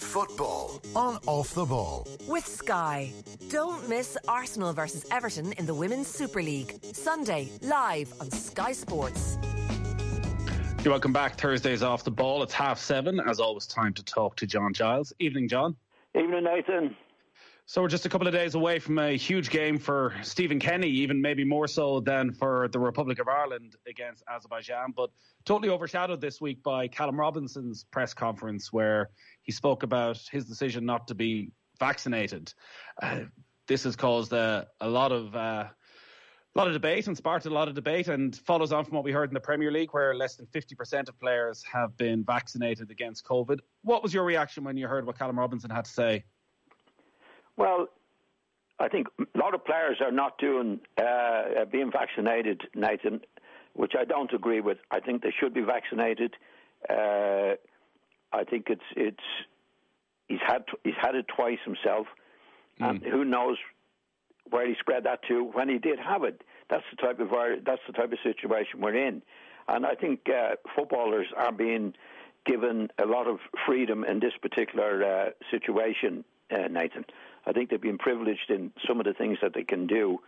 Football on Off the Ball. With Sky. Don't miss Arsenal versus Everton in the Women's Super League. Sunday, live on Sky Sports. You're welcome back. Thursday's off the ball. It's half seven. As always, time to talk to John Giles. Evening, John. Evening, Nathan. So we're just a couple of days away from a huge game for Stephen Kenny, even maybe more so than for the Republic of Ireland against Azerbaijan, but totally overshadowed this week by Callum Robinson's press conference where he spoke about his decision not to be vaccinated. Uh, this has caused uh, a lot of uh, a lot of debate and sparked a lot of debate and follows on from what we heard in the Premier League, where less than 50% of players have been vaccinated against COVID. What was your reaction when you heard what Callum Robinson had to say? Well, I think a lot of players are not doing uh, being vaccinated, Nathan, which I don't agree with. I think they should be vaccinated. Uh, I think it's it's he's had he's had it twice himself, mm. and who knows where he spread that to when he did have it. That's the type of that's the type of situation we're in, and I think uh, footballers are being given a lot of freedom in this particular uh, situation, uh, Nathan. I think they've been privileged in some of the things that they can do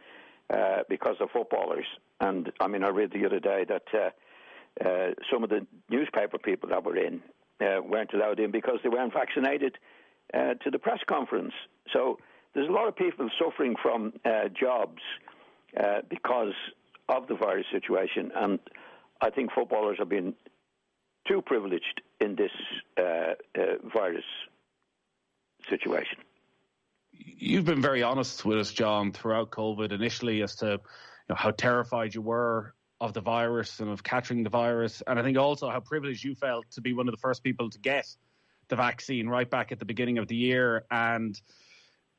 uh, because of footballers. And I mean, I read the other day that uh, uh, some of the newspaper people that were in uh, weren't allowed in because they weren't vaccinated uh, to the press conference. So there's a lot of people suffering from uh, jobs because of the virus situation, and I think footballers have been too privileged in this virus situation you've been very honest with us, John, throughout COVID initially as to you know, how terrified you were of the virus and of catching the virus. And I think also how privileged you felt to be one of the first people to get the vaccine right back at the beginning of the year. And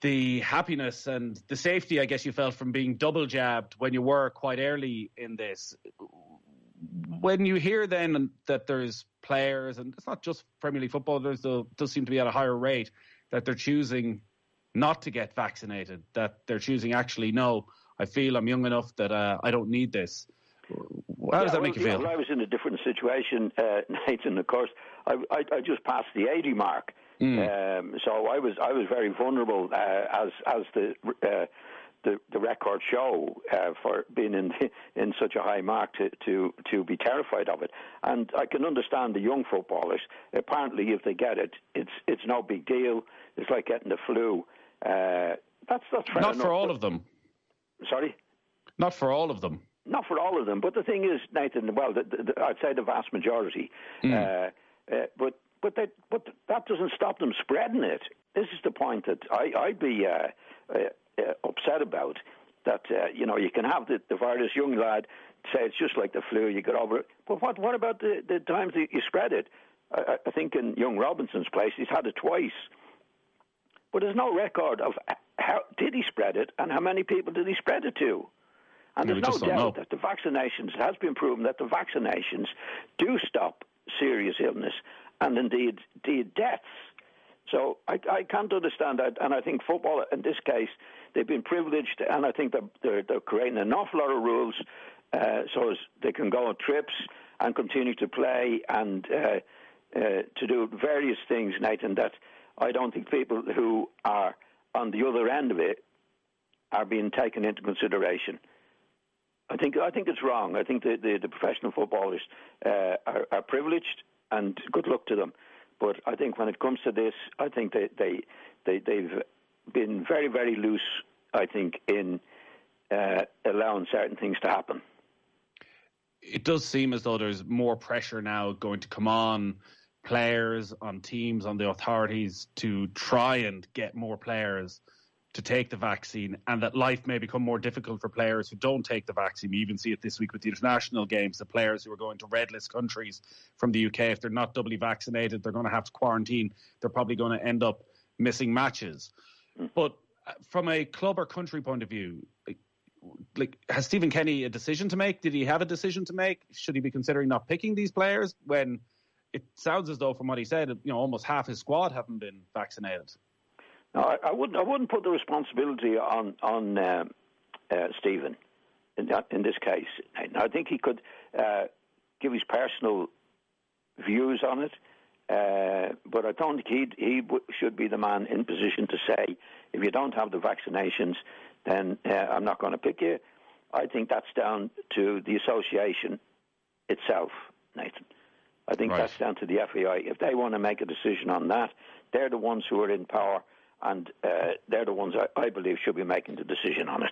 the happiness and the safety, I guess, you felt from being double jabbed when you were quite early in this. When you hear then that there's players, and it's not just Premier League football, there's the, does seem to be at a higher rate, that they're choosing not to get vaccinated, that they're choosing actually, no, I feel I'm young enough that uh, I don't need this. How yeah, does that well, make you feel? Know, well, I was in a different situation, uh, Nathan. Of course, I, I, I, just passed the 80 mark, mm. um, so I was I was very vulnerable uh, as as the uh, the, the record show uh, for being in in such a high mark to, to to be terrified of it. And I can understand the young footballers. Apparently, if they get it, it's it's no big deal. It's like getting the flu. Uh, that's that's fair not enough, for all of them. Sorry, not for all of them. Not for all of them, but the thing is, Nathan. Well, the, the, I'd say the vast majority. Mm. Uh, uh, but but that but that doesn't stop them spreading it. This is the point that I, I'd be uh, uh, uh, upset about. That you know you can have the, the virus, young lad, say it's just like the flu, you get over it. But what what about the, the times that you spread it? I, I think in young Robinson's place, he's had it twice. But there's no record of how did he spread it and how many people did he spread it to. And there's no doubt that the vaccinations, it has been proven that the vaccinations do stop serious illness and indeed, indeed deaths. So I, I can't understand that. And I think football, in this case, they've been privileged, and I think they're, they're creating an awful lot of rules uh, so as they can go on trips and continue to play and uh, uh, to do various things, Nathan, that I don't think people who are on the other end of it are being taken into consideration. I think I think it's wrong. I think the the, the professional footballers uh, are, are, privileged, and good luck to them. But I think when it comes to this, I think they they, they they've been very very loose. I think in uh, allowing certain things to happen. It does seem as though there's more pressure now going to come on players, on teams, on the authorities to try and get more players to take the vaccine, and that life may become more difficult for players who don't take the vaccine. You even see it this week with the international games. The players who are going to red list countries from the UK, if they're not doubly vaccinated, they're going to have to quarantine. They're probably going to end up missing matches. But uh, from a club or country point of view, like has Stephen Kenny a decision to make? Did he have a decision to make? Should he be considering not picking these players when it sounds as though, from what he said, you know, almost half his squad haven't been vaccinated. No, I, I wouldn't. I wouldn't put the responsibility on on um, uh, Stephen in, in this case. I think he could uh, give his personal views on it, Uh, but I don't think he he should be the man in position to say if you don't have the vaccinations, then uh, I'm not going to pick you. I think that's down to the association itself, Nathan. I think Right. that's down to the FAI. If they want to make a decision on that, they're the ones who are in power, and uh, they're the ones I, I believe should be making the decision on it.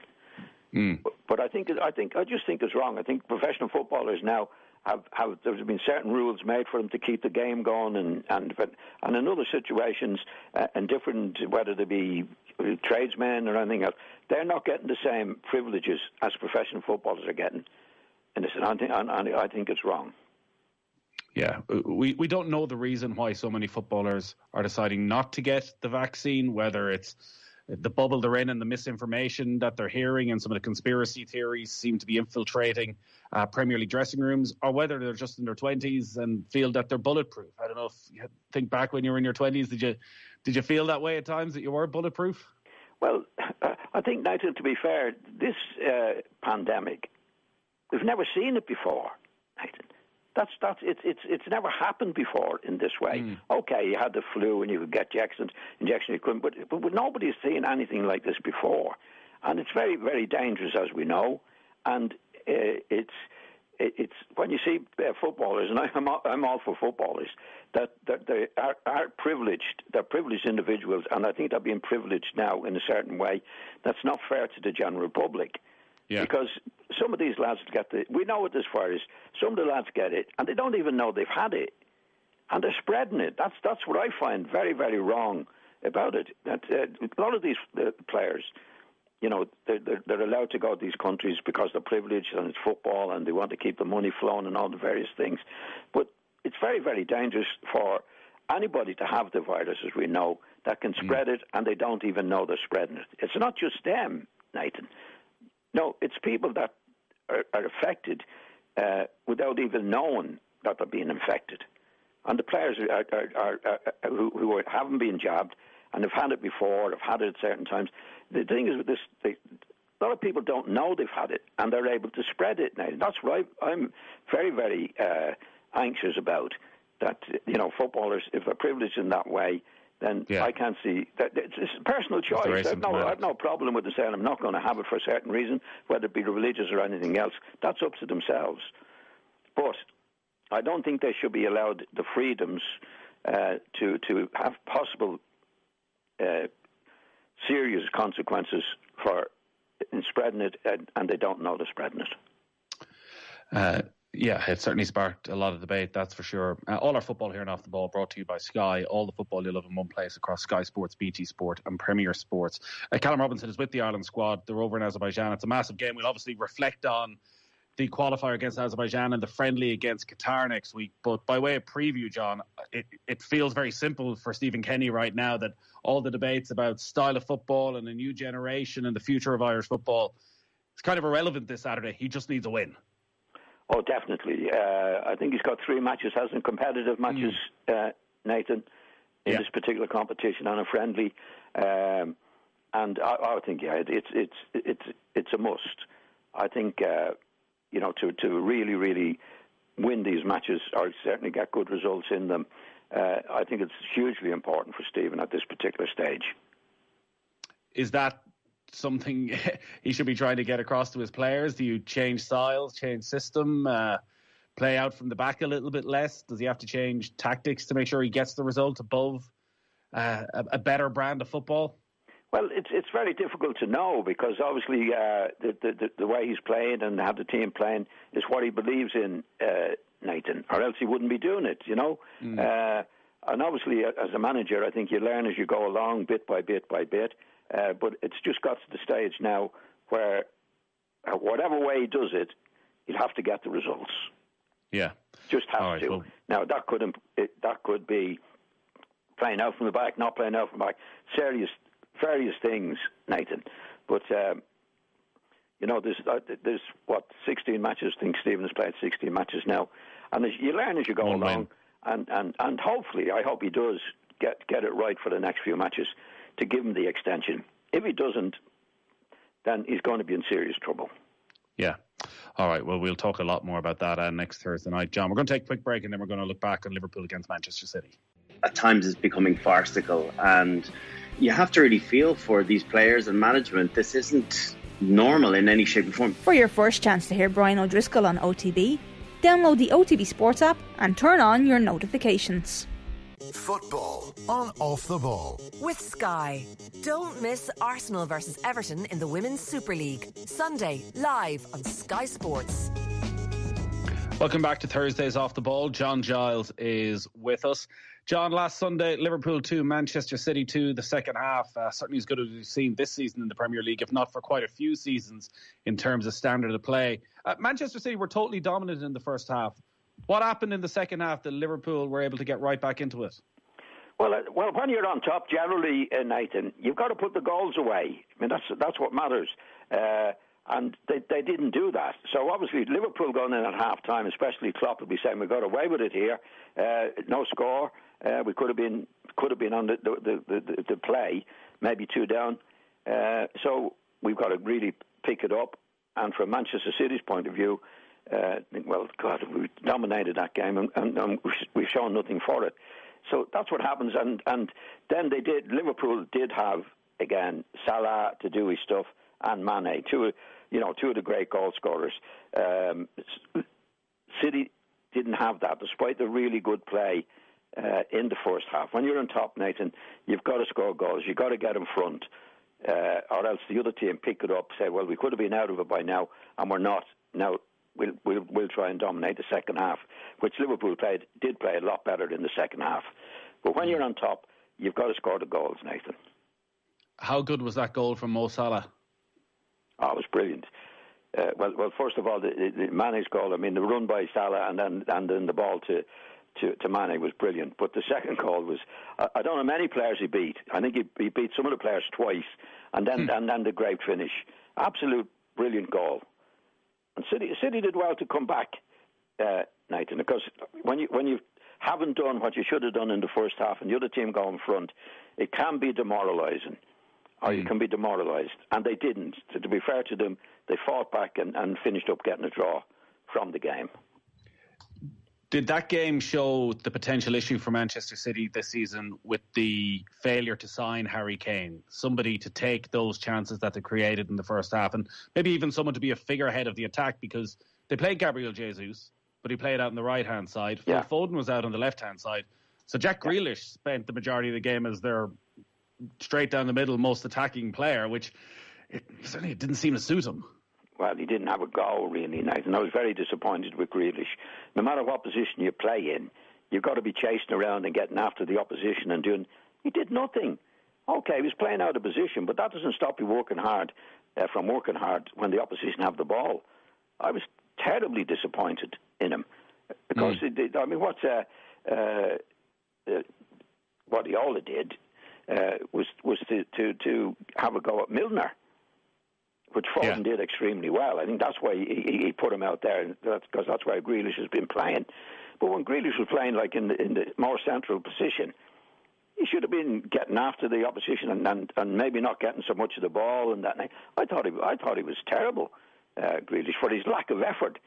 But, but I think I think I just think it's wrong. I think professional footballers now have, have there's been certain rules made for them to keep the game going, and and but, and in other situations uh, and different whether they be tradesmen or anything else, they're not getting the same privileges as professional footballers are getting. And I think and I think it's wrong. Yeah, we, we don't know the reason why so many footballers are deciding not to get the vaccine, whether it's the bubble they're in and the misinformation that they're hearing and some of the conspiracy theories seem to be infiltrating uh, Premier League dressing rooms, or whether they're just in their 20s and feel that they're bulletproof. I don't know if you think back when you were in your 20s, did you, did you feel that way at times that you were bulletproof? Well, I think, Nathan, to be fair, this uh, pandemic, we've never seen it before, Nathan. That's that's it's it's it's never happened before in this way. Okay, you had the flu and you could get injections, injection you couldn't, but, but but nobody's seen anything like this before, and it's very very dangerous as we know, and uh, it's it's when you see uh, footballers, and I'm all, I'm all for footballers, that, that they are, are privileged. They're privileged individuals, and I think they're being privileged now in a certain way. That's not fair to the general public. Yeah. Because some of these lads get the. We know what this virus. Some of the lads get it, and they don't even know they've had it, and they're spreading it. That's that's what I find very very wrong about it. That uh, a lot of these uh, players, you know, they're, they're, they're allowed to go to these countries because they're privileged and it's football and they want to keep the money flowing and all the various things. But it's very, very dangerous for anybody to have the virus, as we know, that can spread it and they don't even know they're spreading it. It's not just them, Nathan. No, it's people that are, are affected uh, without even knowing that they're being infected. And the players are, are, who, who haven't been jabbed and have had it before, have had it at certain times. The thing is with this, they, a lot of people don't know they've had it and they're able to spread it now. That's what I, I'm very, very uh, anxious about. That you know, footballers, if they're privileged in that way, then Yeah. I can't see that it's, it's a personal choice. I've no. I've no problem with them saying I'm not going to have it for a certain reason, whether it be religious or anything else. That's up to themselves. But I don't think they should be allowed the freedoms uh, to to have possible uh, serious consequences for in spreading it, and, and they don't know they're spreading it. Uh, yeah, it certainly sparked a lot of debate, that's for sure. Uh, all our football here and off the ball brought to you by Sky. All the football you'll love in one place across Sky Sports, BT Sport, and Premier Sports. Uh, Callum Robinson is with the Ireland squad. They're over in Azerbaijan. It's a massive game. We'll obviously reflect on the qualifier against Azerbaijan and the friendly against Qatar next week. But by way of preview, John, it, it feels very simple for Stephen Kenny right now that all the debates about style of football and a new generation and the future of Irish football it's kind of irrelevant this Saturday. He just needs a win. Oh, definitely. Uh, I think he's got three matches, hasn't competitive matches, uh, Nathan, in Yeah. this particular competition and a friendly. Um, and I, I think yeah, it, it's it's it's it's a must. I think uh, you know to to really really win these matches or certainly get good results in them. Uh, I think it's hugely important for Stephen at this particular stage. is that something he should be trying to get across to his players? Do you change styles, change system, uh, play out from the back a little bit less? Does he have to change tactics to make sure he gets the result above uh, a, a better brand of football? Well, it's it's very difficult to know because obviously uh, the, the the way he's playing and how the team playing is what he believes in, uh, Nathan, or else he wouldn't be doing it. You know, uh, and obviously as a manager, I think you learn as you go along, bit by bit by bit. Uh, but it's just got to the stage now where uh, whatever way he does it, he'll have to get the results. Yeah. Just has All right, to. well- now that could imp- it, that could be playing out from the back, not playing out from the back, serious various things, Nathan. But um, you know, there's uh, there's what 16 matches. I think Stephen has played 16 matches now, and as you learn as you go One along, and, and and hopefully, I hope he does get get it right for the next few matches to give him the extension. If he doesn't, then he's going to be in serious trouble. Yeah. All right. Well, we'll talk a lot more about that uh, next Thursday night, John. We're going to take a quick break and then we're going to look back on Liverpool against Manchester City. At times, it's becoming farcical, and you have to really feel for these players and management. This isn't normal in any shape or form. For your first chance to hear Brian O'Driscoll on OTB, download the OTB Sports app and turn on your notifications. Football on Off the Ball. With Sky. Don't miss Arsenal versus Everton in the Women's Super League. Sunday, live on Sky Sports. Welcome back to Thursdays Off the Ball. John Giles is with us. John, last Sunday, Liverpool 2, Manchester City 2, the second half. Uh, certainly as good as we've seen this season in the Premier League, if not for quite a few seasons in terms of standard of play. Uh, Manchester City were totally dominant in the first half. What happened in the second half that Liverpool were able to get right back into it? Well, uh, well, when you're on top, generally, uh, Nathan, you've got to put the goals away. I mean, that's that's what matters. Uh, and they, they didn't do that. So obviously, Liverpool going in at half time, especially Klopp would be saying, "We got away with it here. Uh, no score. Uh, we could have been could have been on the the, the, the, play, maybe two down. So we've got to really pick it up. And from Manchester City's point of view, uh, well, God, we dominated that game, and, and, and we've shown nothing for it. So that's what happens. And and then they did. Liverpool did have again Salah to do his stuff and Mane, two you know two of the great goal scorers. Um, City didn't have that, despite the really good play uh, in the first half. When you're on top, Nathan, you've got to score goals. You've got to get in front, uh, or else the other team pick it up, say, "Well, we could have been out of it by now, and we're not." Now we'll, we'll, we'll try and dominate the second half, which Liverpool played did play a lot better in the second half. But when you're on top, you've got to score the goals, Nathan. How good was that goal from Mo Salah? Oh, it was brilliant. Uh, well, well, first of all, the, the Mane's goal. I mean, the run by Salah and then and then the ball to to, to Mane was brilliant. But the second goal was I, I don't know many players he beat. I think he, he beat some of the players twice, and then hmm. and then the great finish. Absolute brilliant goal. And City City did well to come back, uh, Nathan, because when you when you haven't done what you should have done in the first half, and the other team go in front, it can be demoralising, or mm. you can be demoralised. And they didn't. So to be fair to them, they fought back and, and finished up getting a draw from the game. Did that game show the potential issue for Manchester City this season with the failure to sign Harry Kane? Somebody to take those chances that they created in the first half, and maybe even someone to be a figurehead of the attack because they played Gabriel Jesus, but he played out on the right hand side. Yeah. Phil Foden was out on the left hand side. So Jack Grealish spent the majority of the game as their straight down the middle most attacking player, which it, certainly didn't seem to suit him well, he didn't have a goal really and I was very disappointed with Grealish. No matter what position you play in, you've got to be chasing around and getting after the opposition and doing. He did nothing. Okay, he was playing out of position, but that doesn't stop you working hard uh, from working hard when the opposition have the ball. I was terribly disappointed in him because mm. I mean, what's uh, uh, uh, what Iola did uh, was was to, to to have a go at Milner which Foden yeah. did extremely well. I think that's why he, he put him out there, because that's, that's why Grealish has been playing. But when Grealish was playing like in the, in the more central position, he should have been getting after the opposition and, and, and maybe not getting so much of the ball and that. I thought he I thought he was terrible, uh, Grealish, for his lack of effort.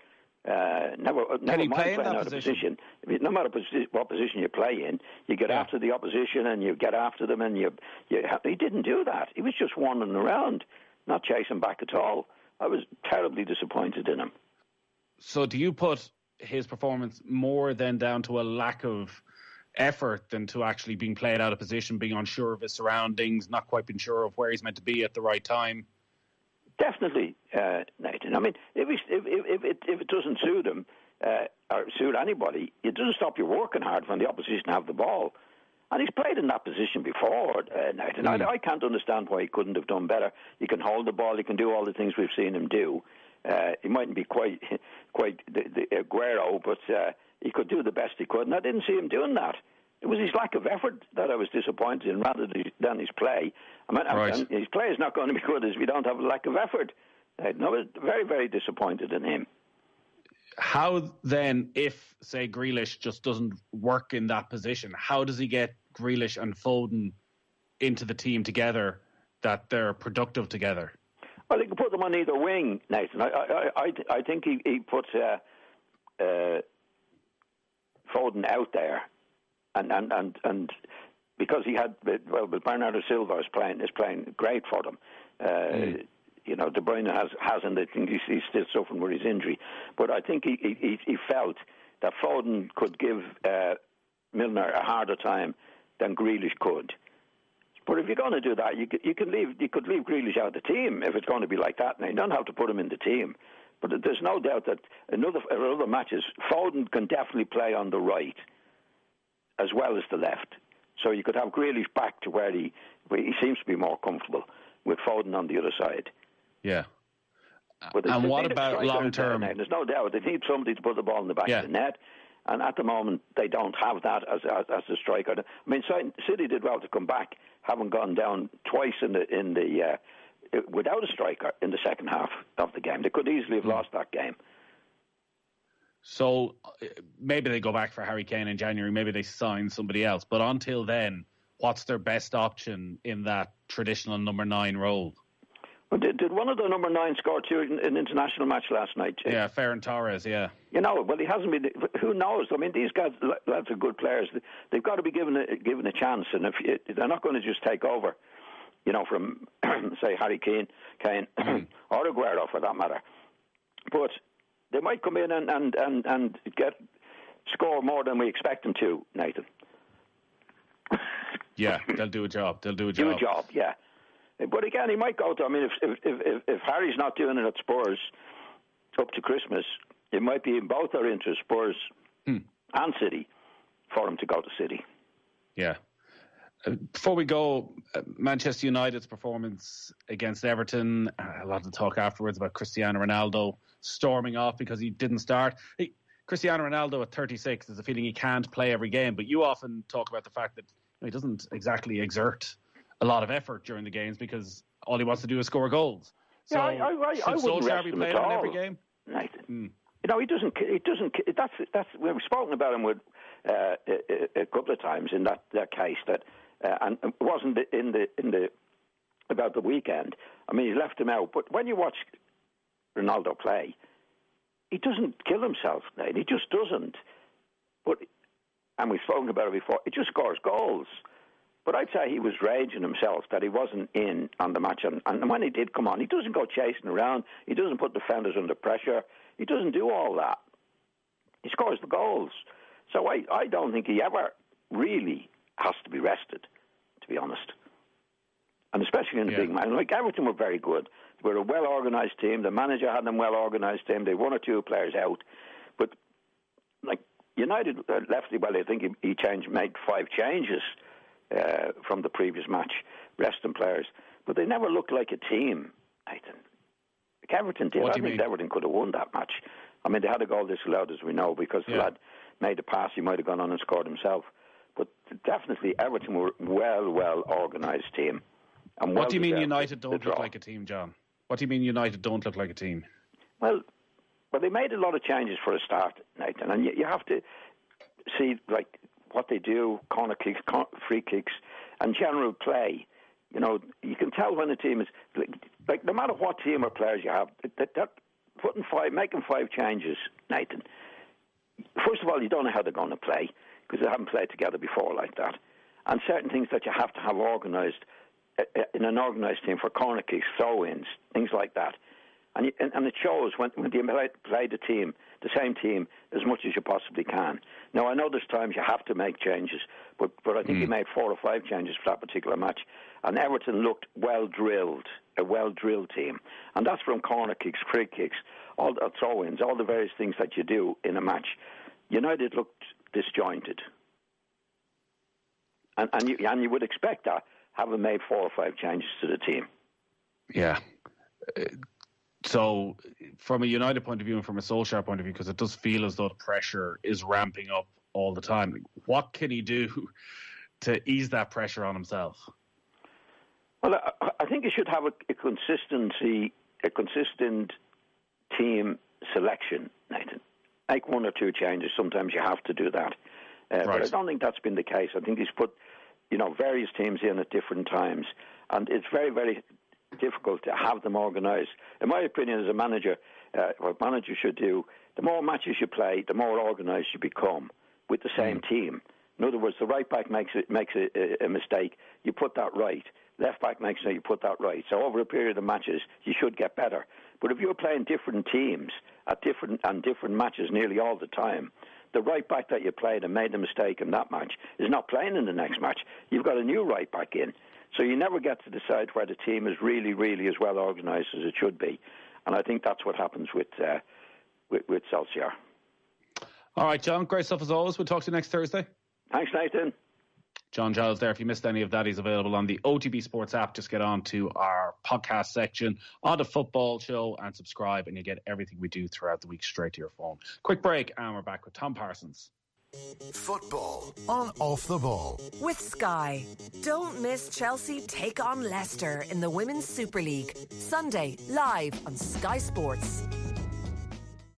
Uh, never, never mind play playing out position? position. No matter what position you play in, you get yeah. after the opposition and you get after them, and you, you. He didn't do that. He was just wandering around not chasing back at all. I was terribly disappointed in him. So, do you put his performance more than down to a lack of effort than to actually being played out of position, being unsure of his surroundings, not quite being sure of where he's meant to be at the right time? Definitely, uh, Nathan. I mean, if, if, if, it, if it doesn't suit him uh, or suit anybody, it doesn't stop you working hard when the opposition have the ball. And he's played in that position before, uh, Nathan. Mm. I, I, can't understand why he couldn't have done better. He can hold the ball. He can do all the things we've seen him do. Uh, he mightn't be quite quite the, the Aguero, but uh, he could do the best he could. And I didn't see him doing that. It was his lack of effort that I was disappointed in, rather than his play. I mean, right. his play is not going to be good if we don't have a lack of effort. Uh, I was very, very disappointed in him how then, if say Grealish just doesn't work in that position, how does he get Grealish and Foden into the team together that they're productive together? Well, he can put them on either wing, Nathan. I I I, I think he he puts uh, uh, Foden out there, and and and and because he had well, but Bernardo Silva is playing is playing great for them. Uh, mm. You know, De Bruyne has hasn't. I think he's, he's still suffering with his injury, but I think he he, he felt that Foden could give uh, Milner a harder time than Grealish could. But if you're going to do that, you could, you could leave you could leave Grealish out of the team if it's going to be like that. Now you don't have to put him in the team, but there's no doubt that another other matches, Foden can definitely play on the right as well as the left. So you could have Grealish back to where he where he seems to be more comfortable with Foden on the other side. Yeah. But and what about long term? There's no doubt they need somebody to put the ball in the back yeah. of the net. And at the moment, they don't have that as as, as a striker. I mean, City did well to come back, having gone down twice in the in the uh, without a striker in the second half of the game. They could easily have mm. lost that game. So uh, maybe they go back for Harry Kane in January. Maybe they sign somebody else. But until then, what's their best option in that traditional number nine role? Did, did one of the number nine score two in an international match last night? Jake? Yeah, Ferran Torres. Yeah. You know, well, he hasn't been. Who knows? I mean, these guys, lads, are good players. They've got to be given a, given a chance, and if they're not going to just take over, you know, from say Harry Kane, Kane, mm. or Aguero for that matter. But they might come in and and and, and get score more than we expect them to, Nathan. yeah, they'll do a job. They'll do a job. Do a job. Yeah. But again, he might go to. I mean, if if if, if Harry's not doing it at Spurs up to Christmas, it might be in both our interests, Spurs hmm. and City, for him to go to City. Yeah. Uh, before we go, uh, Manchester United's performance against Everton, uh, a lot of talk afterwards about Cristiano Ronaldo storming off because he didn't start. He, Cristiano Ronaldo at 36 is a feeling he can't play every game, but you often talk about the fact that you know, he doesn't exactly exert a lot of effort during the games because all he wants to do is score goals. So yeah, I, I, I, I wouldn't rest him at all. every game? Nathan. Mm. You know, he doesn't. He doesn't. That's that's. We've spoken about him with uh, a, a, couple of times in that, that case that, uh, and it wasn't in the in the about the weekend. I mean, he left him out. But when you watch Ronaldo play, he doesn't kill himself. Nate. He just doesn't. But and we've spoken about it before. He just scores goals. But I'd say he was raging himself that he wasn't in on the match. And, and when he did come on, he doesn't go chasing around. He doesn't put defenders under pressure. He doesn't do all that. He scores the goals. So I, I don't think he ever really has to be rested, to be honest. And especially in a yeah. big match. Like Everton were very good. They were a well organised team. The manager had them well organised team. They one or two players out. But like United left, well, I think he, he changed, made five changes uh, from the previous match, resting players. But they never looked like a team, Nathan. Like Everton did. I think mean? Everton could have won that match. I mean, they had a goal disallowed, as we know, because yeah. the lad made a pass. He might have gone on and scored himself. But definitely, Everton were well, well organised team. And what do you mean United don't look like a team, John? What do you mean United don't look like a team? Well, well, they made a lot of changes for a start, Nathan, and you, you have to see like what they do, corner kicks, free kicks, and general play. You know, you can tell when a team is like, like no matter what team or players you have, that, putting five, making five changes, Nathan. First of all, you don't know how they're going to play because they haven't played together before like that, and certain things that you have to have organised uh, uh, in an organised team for corner kicks, throw-ins, things like that. And, you, and, and it shows when, when you play, play the team, the same team, as much as you possibly can. Now, I know there's times you have to make changes, but, but I think mm. he made four or five changes for that particular match. And Everton looked well drilled, a well drilled team. And that's from corner kicks, free kicks, all the throw ins, all the various things that you do in a match. United looked disjointed. And, and, you, and you would expect that, having made four or five changes to the team. Yeah so, from a United point of view and from a Solskjaer point of view, because it does feel as though the pressure is ramping up all the time, what can he do to ease that pressure on himself? Well, I think he should have a, a consistency, a consistent team selection, Nathan. Make one or two changes. Sometimes you have to do that. Uh, right. But I don't think that's been the case. I think he's put, you know, various teams in at different times, and it's very, very difficult to have them organised. In my opinion, as a manager, uh, what managers should do, the more matches you play, the more organised you become with the same mm. team. In other words, the right back makes it, makes a, a, mistake, you put that right. Left back makes it, you put that right. So over a period of matches, you should get better. But if you're playing different teams at different and different matches nearly all the time, the right back that you played and made the mistake in that match is not playing in the next match. You've got a new right back in. So you never get to decide whether the team is really, really as well organised as it should be. And I think that's what happens with, uh, with, with. All right, John. Great stuff as always. We'll talk to you next Thursday. Thanks, Nathan. John Giles there. If you missed any of that, he's available on the OTB Sports app. Just get on to our podcast section on the football show and subscribe, and you get everything we do throughout the week straight to your phone. Quick break, and we're back with Tom Parsons. Football on Off the Ball. With Sky. Don't miss Chelsea take on Leicester in the Women's Super League. Sunday, live on Sky Sports.